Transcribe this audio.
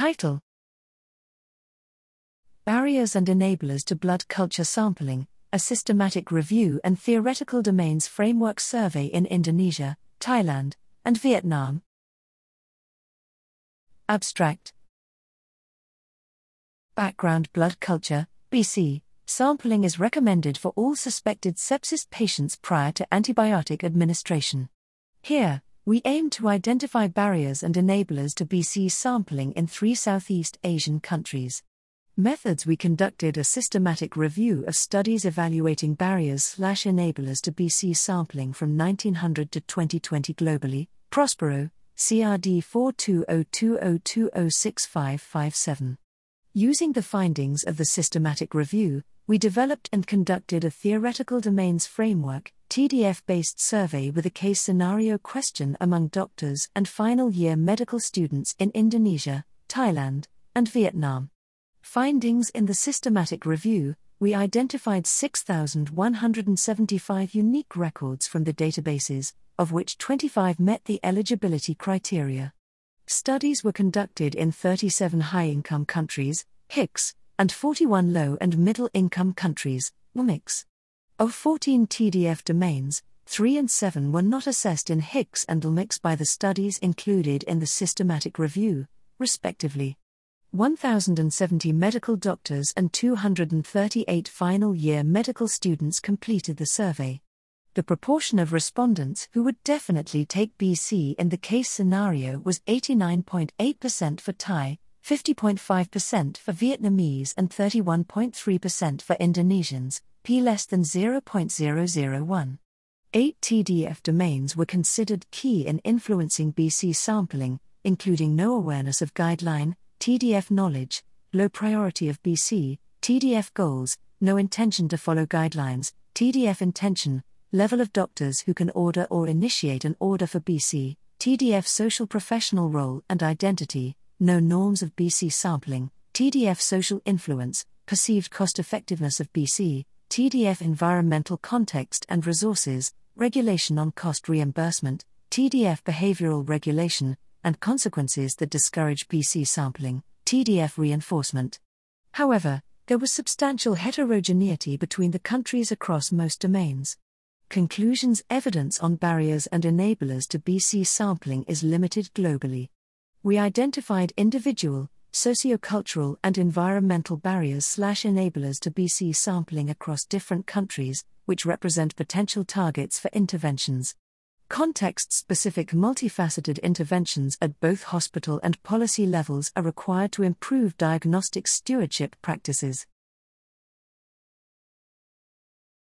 Title Barriers and Enablers to Blood Culture Sampling A Systematic Review and Theoretical Domains Framework Survey in Indonesia, Thailand, and Vietnam. Abstract Background Blood Culture, BC, sampling is recommended for all suspected sepsis patients prior to antibiotic administration. Here, we aim to identify barriers and enablers to BC sampling in three Southeast Asian countries. Methods We conducted a systematic review of studies evaluating barriers slash enablers to BC sampling from 1900 to 2020 globally. Prospero, CRD 4202026557. Using the findings of the systematic review, we developed and conducted a theoretical domains framework, TDF based survey with a case scenario question among doctors and final year medical students in Indonesia, Thailand, and Vietnam. Findings in the systematic review we identified 6,175 unique records from the databases, of which 25 met the eligibility criteria. Studies were conducted in 37 high income countries, HICS, and 41 low and middle income countries, LMICs. Of 14 TDF domains, 3 and 7 were not assessed in HICS and LMICs by the studies included in the systematic review, respectively. 1,070 medical doctors and 238 final year medical students completed the survey the proportion of respondents who would definitely take BC in the case scenario was 89.8% for Thai, 50.5% for Vietnamese, and 31.3% for Indonesians, p less than 0.001. Eight TDF domains were considered key in influencing BC sampling, including no awareness of guideline, TDF knowledge, low priority of BC, TDF goals, no intention to follow guidelines, TDF intention, level of doctors who can order or initiate an order for BC, TDF social professional role and identity, no norms of BC sampling, TDF social influence, perceived cost effectiveness of BC, TDF environmental context and resources, regulation on cost reimbursement, TDF behavioral regulation, and consequences that discourage BC sampling, TDF reinforcement. However, there was substantial heterogeneity between the countries across most domains. Conclusions Evidence on barriers and enablers to BC sampling is limited globally. We identified individual, sociocultural, and environmental barriers slash enablers to BC sampling across different countries, which represent potential targets for interventions. Context specific multifaceted interventions at both hospital and policy levels are required to improve diagnostic stewardship practices.